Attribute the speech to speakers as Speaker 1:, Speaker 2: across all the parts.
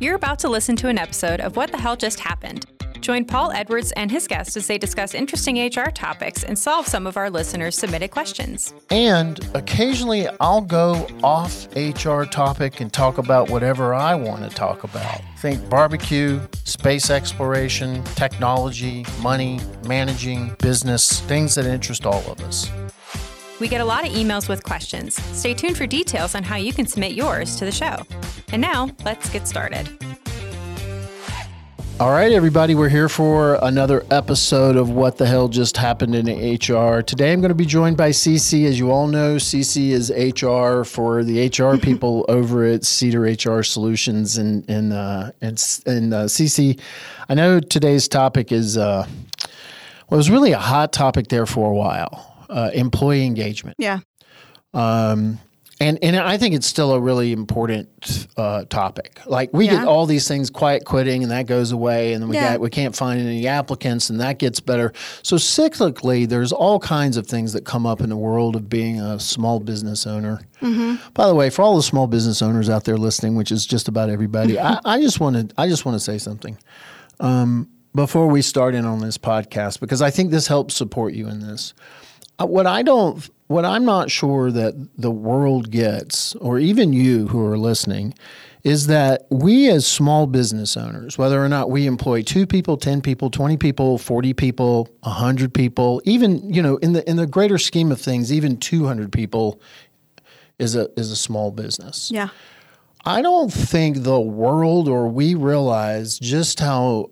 Speaker 1: You're about to listen to an episode of What the Hell Just Happened. Join Paul Edwards and his guests as they discuss interesting HR topics and solve some of our listeners' submitted questions.
Speaker 2: And occasionally I'll go off HR topic and talk about whatever I want to talk about. Think barbecue, space exploration, technology, money, managing, business, things that interest all of us.
Speaker 1: We get a lot of emails with questions. Stay tuned for details on how you can submit yours to the show. And now, let's get started.
Speaker 2: All right, everybody, we're here for another episode of What the Hell Just Happened in HR. Today I'm going to be joined by CeCe. As you all know, CeCe is HR for the HR people over at Cedar HR Solutions. And, and, uh, and, and uh, CeCe, I know today's topic is, uh, well, it was really a hot topic there for a while uh, employee engagement.
Speaker 3: Yeah.
Speaker 2: Um, and and I think it's still a really important uh, topic. Like we
Speaker 3: Yeah.
Speaker 2: get all these things, quiet quitting, and that goes away, and then we
Speaker 3: Yeah.
Speaker 2: got we can't find any applicants, and that gets better. So cyclically, there's all kinds of things that come up in the world of being a small business owner.
Speaker 3: Mm-hmm.
Speaker 2: By the way, for all the small business owners out there listening, which is just about everybody, I, I just want to I just want to say something um, before we start in on this podcast because I think this helps support you in this. Uh, what I don't, what I'm not sure that the world gets, or even you who are listening, is that we as small business owners, whether or not we employ two people, ten people, twenty people, forty people, hundred people, even you know, in the in the greater scheme of things, even two hundred people is a is a small business.
Speaker 3: Yeah.
Speaker 2: I don't think the world or we realize just how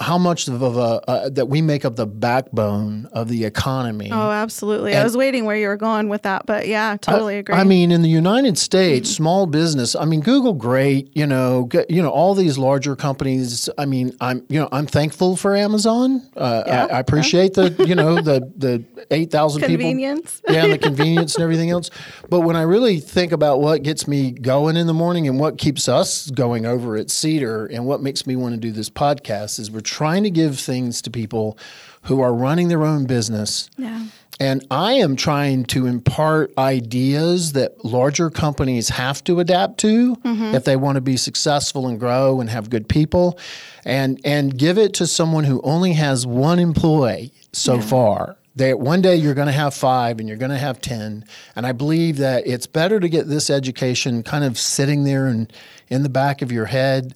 Speaker 2: how much of a uh, that we make up the backbone of the economy.
Speaker 3: Oh, absolutely. I was waiting where you were going with that, but yeah, totally agree.
Speaker 2: I mean, in the United States, small business. I mean, Google, great. You know, get, you know, all these larger companies. I mean, I'm you know, I'm thankful for Amazon. Uh,
Speaker 3: Yeah,
Speaker 2: I, I appreciate the you know the the eight thousand people.
Speaker 3: convenience.
Speaker 2: yeah, and the convenience and everything else. But when I really think about what gets me going in the morning and what keeps us going over at Cedar and what makes me want to do this podcast is we're trying to give things to people who are running their own business.
Speaker 3: Yeah.
Speaker 2: And I am trying to impart ideas that larger companies have to adapt to mm-hmm. if they want to be successful and grow and have good people and and give it to someone who only has one employee so far. They, one day you're going to have five and you're going to have 10. And I believe that it's better to get this education kind of sitting there and in the back of your head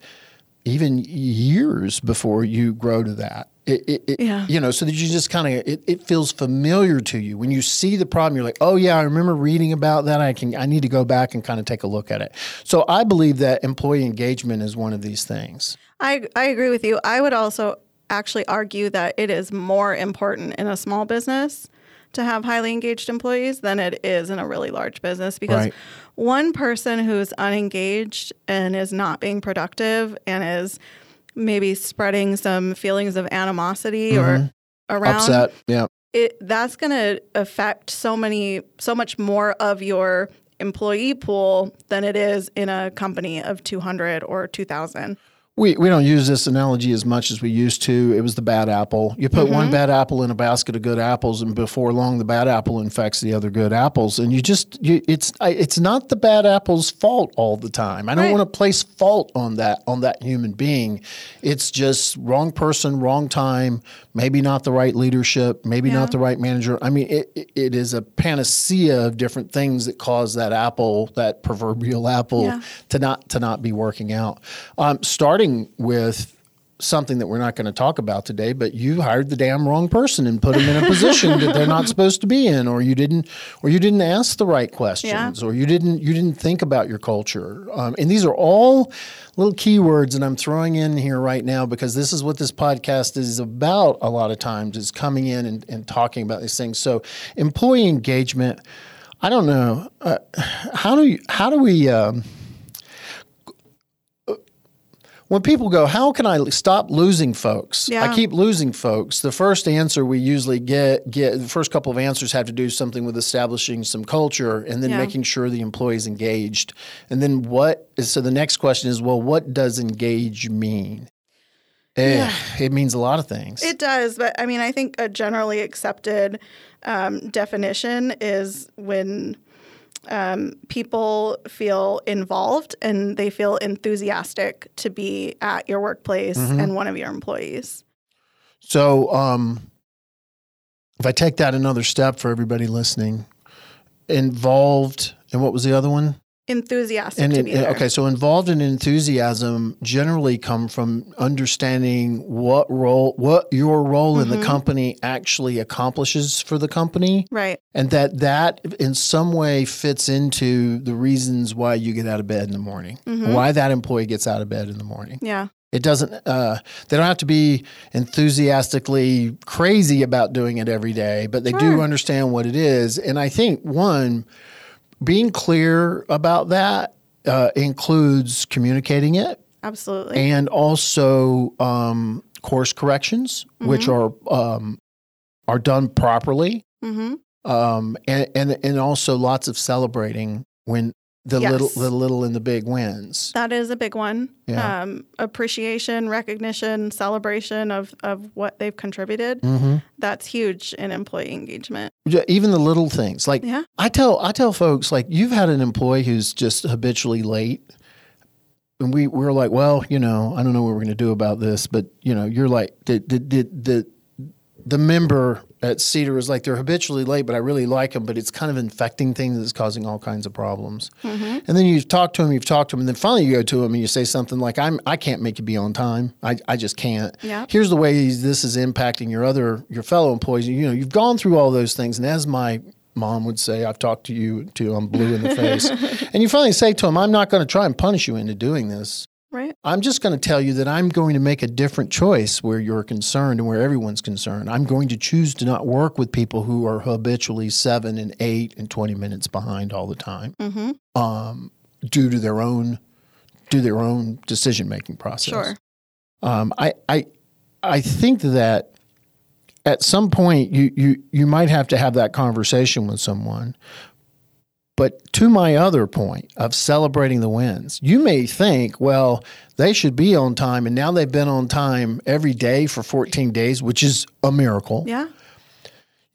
Speaker 2: even years before you grow to that. It, it, it-
Speaker 3: Yeah.
Speaker 2: You know, so that you just kind of it, it feels familiar to you when you see the problem. You're like, oh yeah, I remember reading about that. I can I need to go back and kind of take a look at it. So I believe that employee engagement is one of these things.
Speaker 3: I, I agree with you. I would also actually argue that it is more important in a small business to have highly engaged employees than it is in a really large business because
Speaker 2: Right.
Speaker 3: one person who's unengaged and is not being productive and is maybe spreading some feelings of animosity or mm-hmm. around
Speaker 2: Upset. Yeah.
Speaker 3: it that's going to affect so many so much more of your employee pool than it is in a company of 200 or 2000
Speaker 2: We, we don't use this analogy as much as we used to. It was the bad apple. You put
Speaker 3: Mm-hmm.
Speaker 2: one bad apple in a basket of good apples, and before long, the bad apple infects the other good apples. And you just, you, it's it's not the bad apple's fault all the time. I don't
Speaker 3: Right.
Speaker 2: want to place fault on that on that human being. It's just wrong person, wrong time. Maybe not the right leadership. Maybe
Speaker 3: Yeah.
Speaker 2: not the right manager. I mean, it, it, is a panacea of different things that cause that apple, that proverbial apple,
Speaker 3: Yeah.
Speaker 2: to not to not be working out. Um, starting with something that we're not going to talk about today, but you hired the damn wrong person and put them in a position that they're not supposed to be in, or you didn't, or you didn't ask the right questions, or you didn't you didn't think about your culture. Um, and these are all little keywords that I'm throwing in here right now because this is what this podcast is about. A lot of times is coming in and, and talking about these things. So employee engagement. I don't know. Uh, how do you, how do we? Um, when people go, how can I stop losing folks? I keep losing folks. The first answer we usually get get the first couple of answers have to do something with establishing some culture and then
Speaker 3: Yeah.
Speaker 2: making sure the employee's engaged. And then what so the next question is, well, what does engage mean? Eh,
Speaker 3: Yeah.
Speaker 2: It means a lot of things.
Speaker 3: It does, but I mean, I think a generally accepted um, definition is when um, people feel involved and they feel enthusiastic to be at your workplace
Speaker 2: Mhm.
Speaker 3: and one of your employees.
Speaker 2: So, um, if I take that another step for everybody listening, involved, and what was the other one?
Speaker 3: Enthusiastic
Speaker 2: And it- okay, so involved in enthusiasm generally come from understanding what role, what your role in
Speaker 3: Mhm.
Speaker 2: the company actually accomplishes for the company,
Speaker 3: Right.
Speaker 2: and that that in some way fits into the reasons why you get out of bed in the morning,
Speaker 3: Mhm.
Speaker 2: why that employee gets out of bed in the morning.
Speaker 3: Yeah.
Speaker 2: It doesn't. Uh, they don't have to be enthusiastically crazy about doing it every day, but they do understand what it is. And I think one, being clear about that uh, includes communicating it,
Speaker 3: Absolutely.
Speaker 2: and also um, course corrections, which are
Speaker 3: Mm-hmm.
Speaker 2: um, are done properly,
Speaker 3: hmm
Speaker 2: um, and, and and also lots of celebrating when the
Speaker 3: Yes.
Speaker 2: little the little and the big wins.
Speaker 3: That is a big one.
Speaker 2: Yeah.
Speaker 3: Um, appreciation, recognition, celebration of, of what they've contributed.
Speaker 2: hmm
Speaker 3: That's huge in employee engagement.
Speaker 2: Yeah, even the little things like
Speaker 3: Yeah.
Speaker 2: I tell I tell folks like you've had an employee who's just habitually late and we we're like well you know I don't know what we're going to do about this but you know you're like the the the the, the member at Cedar is like they're habitually late but I really like them but it's kind of infecting things that's causing all kinds of problems
Speaker 3: Mm-hmm.
Speaker 2: and then you talk to him you've talked to him and then finally you go to him and you say something like I'm I can't make you be on time I, I just can't
Speaker 3: Yeah.
Speaker 2: here's the way this is impacting your other your fellow employees you know you've gone through all those things and as my mom would say i've talked to you too. i'm blue in the face and you finally say to him i'm not going to try and punish you into doing this
Speaker 3: Right.
Speaker 2: i'm just going to tell you that i'm going to make a different choice where you're concerned and where everyone's concerned i'm going to choose to not work with people who are habitually seven and eight and 20 minutes behind all the time
Speaker 3: Mm-hmm.
Speaker 2: um, due to their own due to their own decision making process
Speaker 3: Sure.
Speaker 2: um, I, I, I think that at some point you, you, you might have to have that conversation with someone. But to my other point of celebrating the wins, you may think, well, they should be on time, and now they've been on time every day for 14 days, which is a miracle.
Speaker 3: Yeah.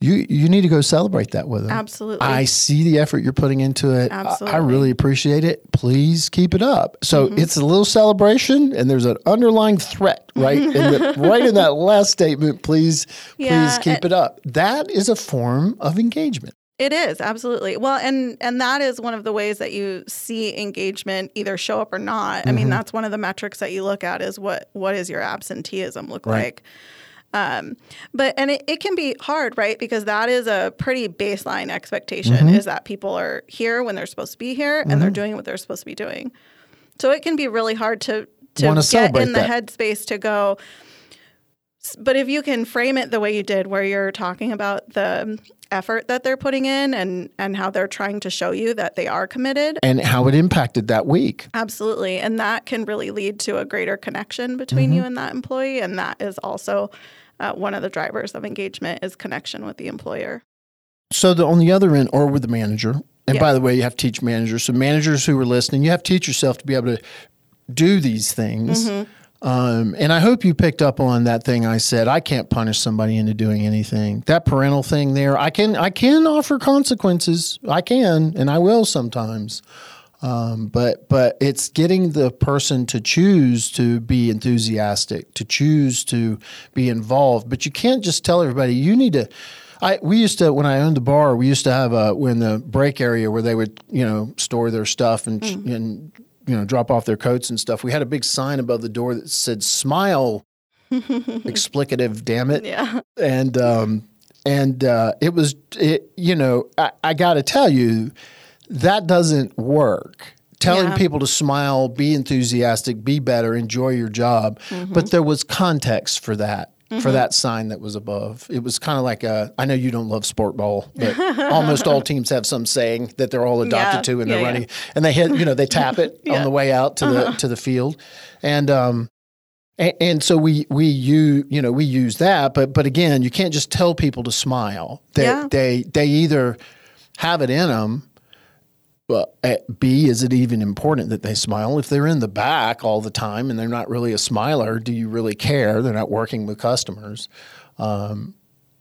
Speaker 2: You you need to go celebrate that with them.
Speaker 3: Absolutely.
Speaker 2: I see the effort you're putting into it. I- I really appreciate it. Please keep it up. So
Speaker 3: Mm-hmm.
Speaker 2: it's a little celebration, and there's an underlying threat right in the, right in that last statement. Please,
Speaker 3: Yeah,
Speaker 2: please keep it up. That is a form of engagement.
Speaker 3: It is absolutely well, and and that is one of the ways that you see engagement either show up or not. I mean,
Speaker 2: Mm-hmm.
Speaker 3: that's one of the metrics that you look at is what what is your absenteeism look
Speaker 2: Right.
Speaker 3: like. Um, but and it, it can be hard, right? Because that is a pretty baseline expectation
Speaker 2: Mm-hmm.
Speaker 3: is that people are here when they're supposed to be here and they're doing what they're supposed to be doing. So it can be really hard to to
Speaker 2: Wanna
Speaker 3: get in the
Speaker 2: that.
Speaker 3: headspace to go. But if you can frame it the way you did, where you're talking about the effort that they're putting in and and how they're trying to show you that they are committed,
Speaker 2: And how it impacted that week.
Speaker 3: absolutely, and that can really lead to a greater connection between
Speaker 2: Mm-hmm.
Speaker 3: you and that employee, and that is also uh, one of the drivers of engagement is connection with the employer.
Speaker 2: So the, on the other end, or with the manager. And
Speaker 3: Yeah.
Speaker 2: by the way, you have to teach managers. So managers who are listening, you have to teach yourself to be able to do these things.
Speaker 3: Mm-hmm.
Speaker 2: Um, and I hope you picked up on that thing I said. I can't punish somebody into doing anything. That parental thing there, I can I can offer consequences. I can, and I will sometimes. Um, but but it's getting the person to choose to be enthusiastic, to choose to be involved. But you can't just tell everybody you need to. I we used to when I owned the bar, we used to have a in the break area where they would you know store their stuff and and you know drop off their coats and stuff. We had a big sign above the door that said "Smile." explicative, damn it
Speaker 3: Yeah,
Speaker 2: and um, and uh, it was it, you know I, I got to tell you that doesn't work. Telling
Speaker 3: Yeah.
Speaker 2: people to smile, be enthusiastic, be better, enjoy your job,
Speaker 3: Mm-hmm.
Speaker 2: but there was context for that. For that sign that was above, it was kind of like a. I know you don't love sport ball, but almost all teams have some saying that they're all adopted
Speaker 3: Yeah.
Speaker 2: to, and they're
Speaker 3: Yeah,
Speaker 2: running, and they hit, you know, they tap it on the way out to the to the field, and um, and, and so we we use you know we use that, but but again, you can't just tell people to smile. They they they either have it in them. But at B, is it even important that they smile? If they're in the back all the time and they're not really a smiler, do you really care? They're not working with customers. Um,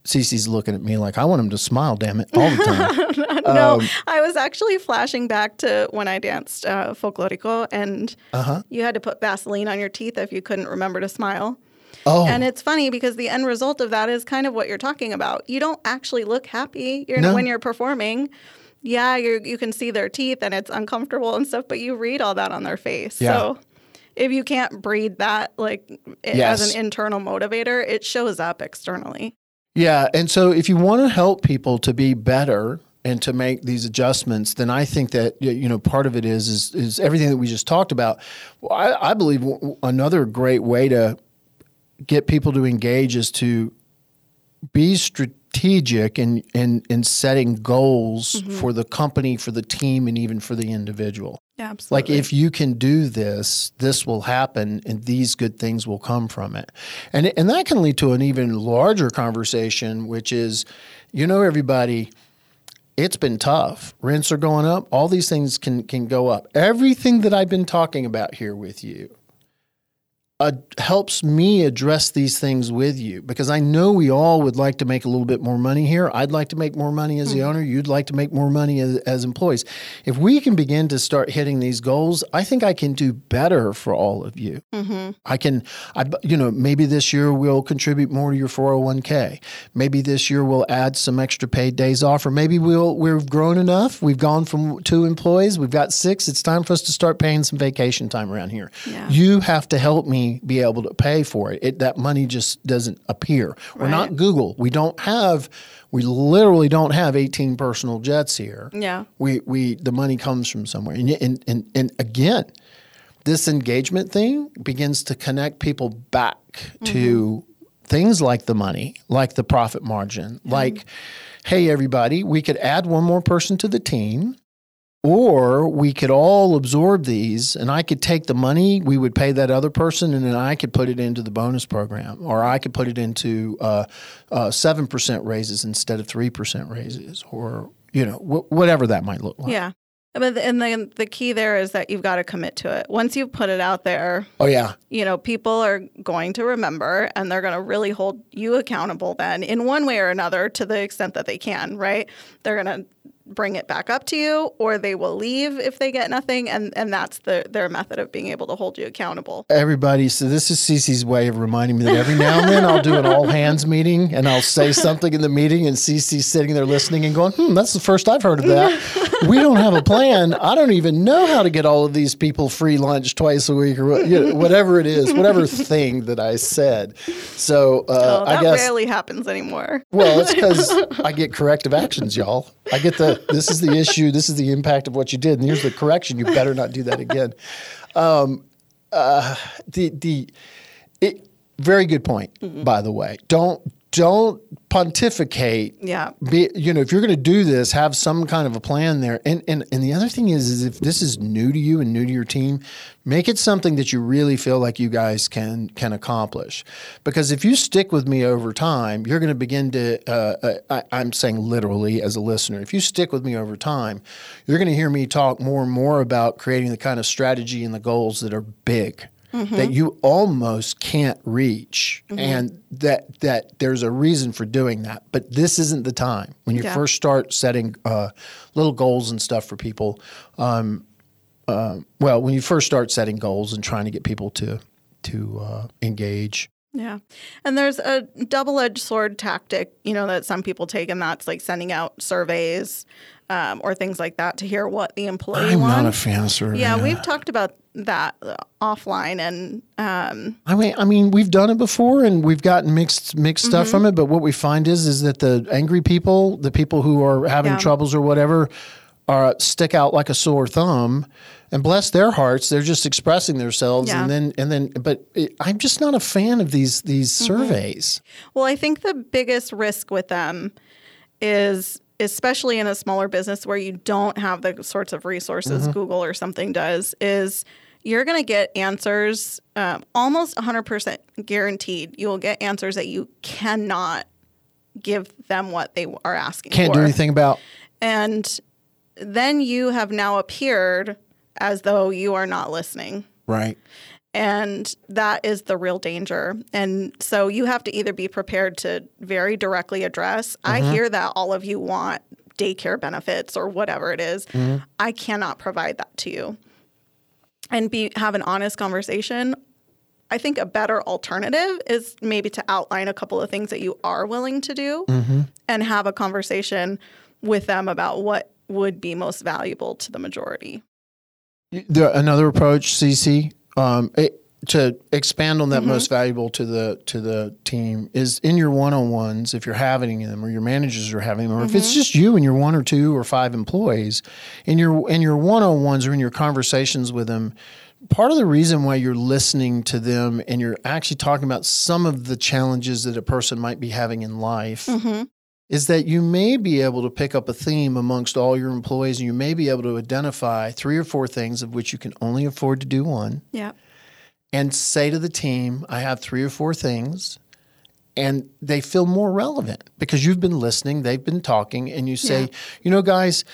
Speaker 2: CeCe's looking at me like I want him to smile. Damn it, all the time.
Speaker 3: no,
Speaker 2: Um,
Speaker 3: I was actually flashing back to when I danced uh, folklorico, and
Speaker 2: Uh-huh.
Speaker 3: you had to put Vaseline on your teeth if you couldn't remember to smile.
Speaker 2: Oh,
Speaker 3: And it's funny because the end result of that is kind of what you're talking about. You don't actually look happy you're,
Speaker 2: No.
Speaker 3: when you're performing. Yeah, you you can see their teeth and it's uncomfortable and stuff, but you read all that on their face.
Speaker 2: Yeah.
Speaker 3: So if you can't breed that like
Speaker 2: Yes.
Speaker 3: as an internal motivator, it shows up externally.
Speaker 2: Yeah, and so if you want to help people to be better and to make these adjustments, then I think that you know part of it is is, is everything that we just talked about. Well, I, I believe w- another great way to get people to engage is to be strategic in in, in setting goals mm-hmm. for the company, for the team, and even for the individual.
Speaker 3: Yeah,
Speaker 2: Like if you can do this, this will happen, and these good things will come from it, and and that can lead to an even larger conversation, which is, you know, everybody, it's been tough. Rents are going up. All these things can can go up. Everything that I've been talking about here with you. Uh, helps me address these things with you because I know we all would like to make a little bit more money here. I'd like to make more money as the owner. You'd like to make more money as, as employees. If we can begin to start hitting these goals, I think I can do better for all of you. I can, I, you know, maybe this year we'll contribute more to your 401k. Maybe this year we'll add some extra paid days off, or maybe we'll, we've grown enough. We've gone from two employees, we've got six. It's time for us to start paying some vacation time around here.
Speaker 3: Yeah.
Speaker 2: You have to help me be able to pay for it. it that money just doesn't appear. We're not Google. We don't have, we literally don't have 18 personal jets here
Speaker 3: yeah.
Speaker 2: we we the money comes from somewhere and and and, and again this engagement thing begins to connect people back to mm-hmm. things like the money like the profit margin like hey everybody we could add one more person to the team or we could all absorb these and I could take the money we would pay that other person and then I could put it into the bonus program or I could put it into uh, uh, 7% raises instead of 3% raises or you know wh- whatever that might look like.
Speaker 3: Yeah. But and then the key there is that you've got to commit to it. Once you've put it out there,
Speaker 2: Oh yeah.
Speaker 3: you know, people are going to remember and they're going to really hold you accountable then in one way or another to the extent that they can, right? They're going to bring it back up to you or they will leave if they get nothing and and that's the their method of being able to hold you accountable.
Speaker 2: Everybody, so this is CeCe's way of reminding me that every now and then I'll do an all hands meeting and I'll say something in the meeting and CeCe's sitting there listening and going, hmm, that's the first I've heard of that. we don't have a plan. I don't even know how to get all of these people free lunch twice a week or you know, whatever it is, whatever thing that I said. So uh,
Speaker 3: Oh, that
Speaker 2: I guess.
Speaker 3: rarely happens anymore.
Speaker 2: Well, it's because I get corrective actions, y'all. I get the this is the issue, this is the impact of what you did, and here's the correction. You better not do that again. Um, uh, the the it, very good point, by the way. Don't don't pontificate.
Speaker 3: Yeah.
Speaker 2: Be, you know, if you're going to do this, have some kind of a plan there. And, and and the other thing is, is if this is new to you and new to your team, make it something that you really feel like you guys can can accomplish. Because if you stick with me over time, you're going to begin to. Uh, uh, I, I'm saying literally as a listener, if you stick with me over time, you're going to hear me talk more and more about creating the kind of strategy and the goals that are big that you almost can't reach and that that there's a reason for doing that but this isn't the time when you
Speaker 3: Yeah.
Speaker 2: first start setting uh, little goals and stuff for people um, uh, well when you first start setting goals and trying to get people to to uh, engage
Speaker 3: Yeah. And there's a double edged sword tactic, you know, that some people take, and that's like sending out surveys um, or things like that to hear what the employee
Speaker 2: i'm
Speaker 3: wants.
Speaker 2: not a fan of survey.
Speaker 3: yeah, we've talked about that uh, offline, and um,
Speaker 2: I mean, I mean, we've done it before, and we've gotten mixed mixed stuff
Speaker 3: Mm-hmm.
Speaker 2: from it. But what we find is, is that the angry people, the people who are having
Speaker 3: Yeah.
Speaker 2: troubles or whatever, are stick out like a sore thumb. And bless their hearts, they're just expressing themselves,
Speaker 3: Yeah.
Speaker 2: and then and then. But it, I'm just not a fan of these these
Speaker 3: Mm-hmm.
Speaker 2: surveys.
Speaker 3: well, I think the biggest risk with them is, especially in a smaller business where you don't have the sorts of resources
Speaker 2: Mm-hmm.
Speaker 3: Google or something does, is you're going to get answers um, almost 100% guaranteed. You will get answers that you cannot give them what they are asking for.
Speaker 2: Can't
Speaker 3: for.
Speaker 2: do anything about.
Speaker 3: And then you have now appeared as though you are not listening.
Speaker 2: Right.
Speaker 3: And that is the real danger. And so you have to either be prepared to very directly address I hear that all of you want daycare benefits or whatever it is. I cannot provide that to you. And be have an honest conversation. I think a better alternative is maybe to outline a couple of things that you are willing to do and have a conversation with them about what would be most valuable to the majority.
Speaker 2: There, another approach, CeCe, um, it, to expand on that
Speaker 3: Mm-hmm.
Speaker 2: most valuable to the to the team is in your one on ones. If you're having them, or your managers are having them, or if
Speaker 3: Mm-hmm.
Speaker 2: it's just you and your one or two or five employees, in your in your one on ones or in your conversations with them. Part of the reason why you're listening to them and you're actually talking about some of the challenges that a person might be having in life
Speaker 3: Mm-hmm.
Speaker 2: is that you may be able to pick up a theme amongst all your employees and you may be able to identify three or four things of which you can only afford to do one
Speaker 3: Yeah.
Speaker 2: And say to the team, I have three or four things. And they feel more relevant because you've been listening, they've been talking, and you say,
Speaker 3: Yeah.
Speaker 2: you know, guys,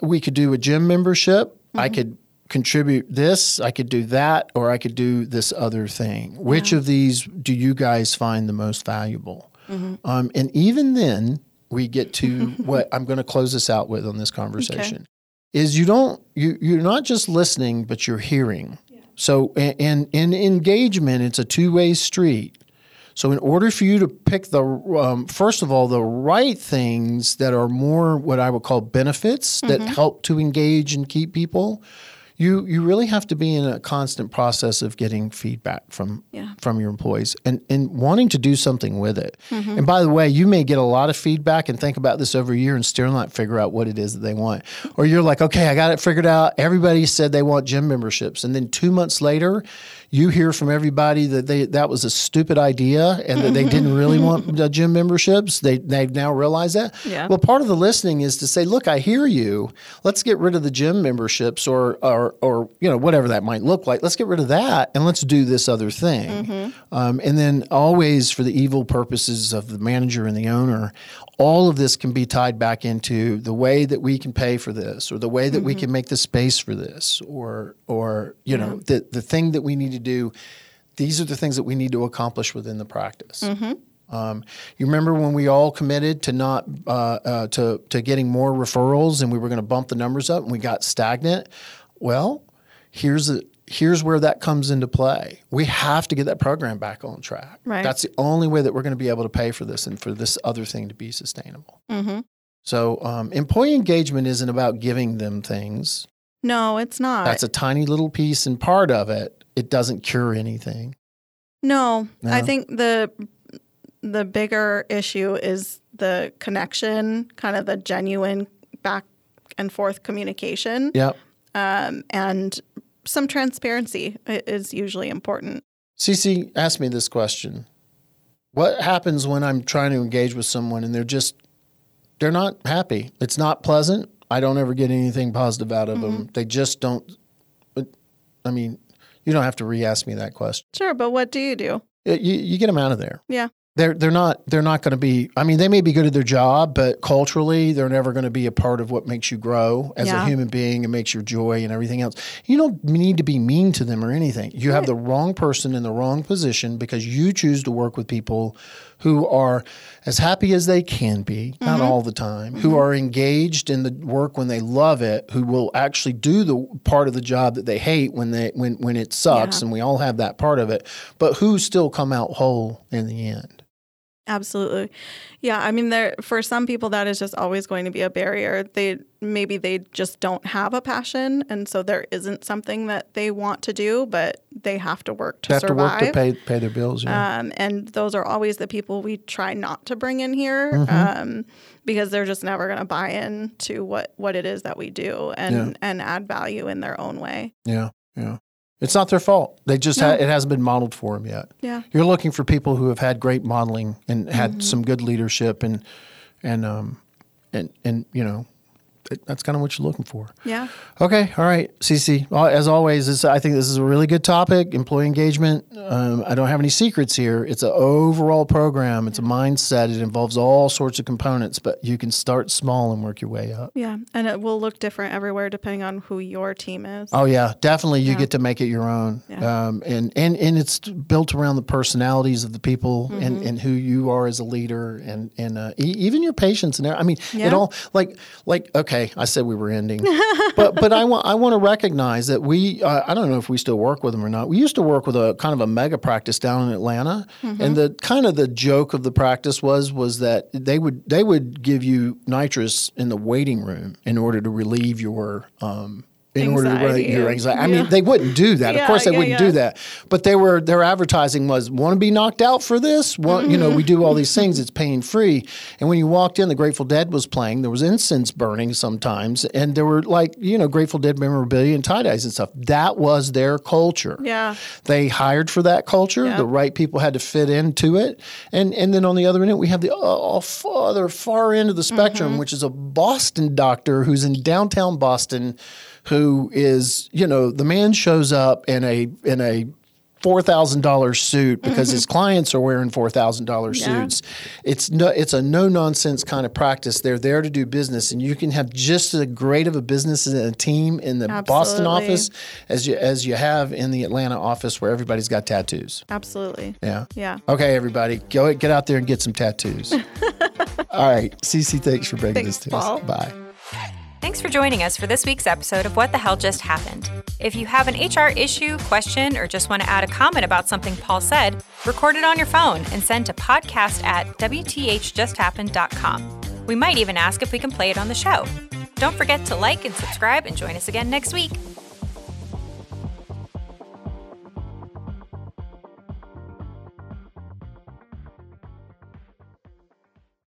Speaker 2: we could do a gym membership. I could contribute this, I could do that, or I could do this other thing. Which of these do you guys find the most valuable? Um, and even then, we get to what I'm going to close this out with on this conversation is you don't you you're not just listening, but you're hearing. So and in engagement, it's a two way street. So in order for you to pick the um, first of all the right things that are more what I would call benefits that help to engage and keep people, you you really have to be in a constant process of getting feedback from
Speaker 3: Yeah.
Speaker 2: from your employees and and wanting to do something with it. Mm-hmm. And by the way, you may get a lot of feedback and think about this over a year and still not figure out what it is that they want. Or you're like, okay, I got it figured out. Everybody said they want gym memberships, and then two months later, you hear from everybody that they that was a stupid idea and that they didn't really want gym memberships. They they've now realized that.
Speaker 3: Yeah.
Speaker 2: Well, part of the listening is to say, look, I hear you. Let's get rid of the gym memberships or or or you know whatever that might look like. Let's get rid of that and let's do this other thing. Um, and then always for the evil purposes of the manager and the owner, all of this can be tied back into the way that we can pay for this or the way that we can make the space for this or or you know the the thing that we need to do. These are the things that we need to accomplish within the practice. Um, you remember when we all committed to not uh, uh, to to getting more referrals, and we were going to bump the numbers up, and we got stagnant. Well, here's the here's where that comes into play. We have to get that program back on track.
Speaker 3: Right.
Speaker 2: That's the only way that we're going to be able to pay for this and for this other thing to be sustainable.
Speaker 3: Mm-hmm.
Speaker 2: So, um, employee engagement isn't about giving them things.
Speaker 3: No, it's not.
Speaker 2: That's a tiny little piece and part of it. It doesn't cure anything.
Speaker 3: No, I think the the bigger issue is the connection, kind of the genuine back and forth communication,
Speaker 2: Yep.
Speaker 3: um, and some transparency is usually important.
Speaker 2: CeCe, asked me this question. What happens when I'm trying to engage with someone and they're just they're not happy? It's not pleasant. I don't ever get anything positive out of them. They just don't but, I mean, you don't have to re-ask me that question.
Speaker 3: Sure, but what do you do?
Speaker 2: You, you get them out of there.
Speaker 3: Yeah.
Speaker 2: They're they're not they're not going to be. I mean, they may be good at their job, but culturally, they're never going to be a part of what makes you grow as a human being and makes your joy and everything else. You don't need to be mean to them or anything. You have the wrong person in the wrong position because you choose to work with people who are as happy as they can be, not mm-hmm. all the time, who mm-hmm. are engaged in the work when they love it, who will actually do the part of the job that they hate when they when when it sucks,
Speaker 3: Yeah.
Speaker 2: and we all have that part of it, but who still come out whole in the end.
Speaker 3: Absolutely. Yeah, I mean there for some people that is just always going to be a barrier. They maybe they just don't have a passion and so there isn't something that they want to do, but they have to work to
Speaker 2: They have to
Speaker 3: survive.
Speaker 2: work to pay pay their bills. Yeah.
Speaker 3: Um, and those are always the people we try not to bring in here
Speaker 2: Mm-hmm.
Speaker 3: um, because they're just never going to buy in to what, what it is that we do and,
Speaker 2: Yeah.
Speaker 3: and add value in their own way.
Speaker 2: yeah, yeah. It's not their fault. They just ha- it hasn't been modeled for them yet.
Speaker 3: Yeah.
Speaker 2: You're looking for people who have had great modeling and had
Speaker 3: Mm-hmm.
Speaker 2: some good leadership and and um and and you know that's kind of what you're looking for.
Speaker 3: Yeah.
Speaker 2: Okay, all right, CeCe. Well, as always, this, I think this is a really good topic. Employee engagement. Um, I don't have any secrets here. It's an overall program. It's a mindset. It involves all sorts of components, but you can start small and work your way up.
Speaker 3: Yeah. And it will look different everywhere depending on who your team is.
Speaker 2: Oh yeah, definitely. You
Speaker 3: Yeah.
Speaker 2: get to make it your own,
Speaker 3: Yeah.
Speaker 2: um, and and and it's built around the personalities of the people
Speaker 3: Mm-hmm.
Speaker 2: and, and who you are as a leader, and and uh, e- even your patients. And there. I mean,
Speaker 3: yeah.
Speaker 2: it all like like okay. I said we were ending, but but I want I want to recognize that we. Uh, I don't know if we still work with them or not. We used to work with a kind of a mega practice down in Atlanta,
Speaker 3: Mm-hmm.
Speaker 2: and the kind of the joke of the practice was was that they would they would give you nitrous in the waiting room in order to relieve your um, in order to
Speaker 3: Anxiety
Speaker 2: relieve your anxiety. I
Speaker 3: yeah.
Speaker 2: mean, they wouldn't do that.
Speaker 3: Yeah,
Speaker 2: of course, they
Speaker 3: yeah,
Speaker 2: wouldn't do that. But they were their advertising was want to be knocked out for this. Want, You know, we do all these things. It's pain free. And when you walked in, the Grateful Dead was playing. There was incense burning sometimes, and there were like you know Grateful Dead memorabilia and tie dyes and stuff. That was their culture.
Speaker 3: Yeah.
Speaker 2: They hired for that culture. The right people had to fit into it. And and then on the other end, we have the uh, farther far end of the spectrum,
Speaker 3: Mm-hmm.
Speaker 2: which is a Boston doctor who's in downtown Boston, who is you know the man shows up in a in a. Four thousand dollars suit because his clients are wearing four thousand dollars suits. It's no, it's a no nonsense kind of practice. They're there to do business, and you can have just as great of a business and a team in the Boston office as you as you have in the Atlanta office where everybody's got tattoos.
Speaker 3: Absolutely.
Speaker 2: Yeah.
Speaker 3: Yeah.
Speaker 2: Okay, everybody, go get out there and get some tattoos. All right, CeCe, thanks for bringing
Speaker 3: Thanks,
Speaker 2: this to
Speaker 3: Paul.
Speaker 2: us. Bye.
Speaker 1: Thanks for joining us for this week's episode of What the Hell Just Happened. If you have an HR issue, question, or just want to add a comment about something Paul said, record it on your phone and send to podcast at WTHJustHappened.com. We might even ask if we can play it on the show. Don't forget to like and subscribe and join us again next week.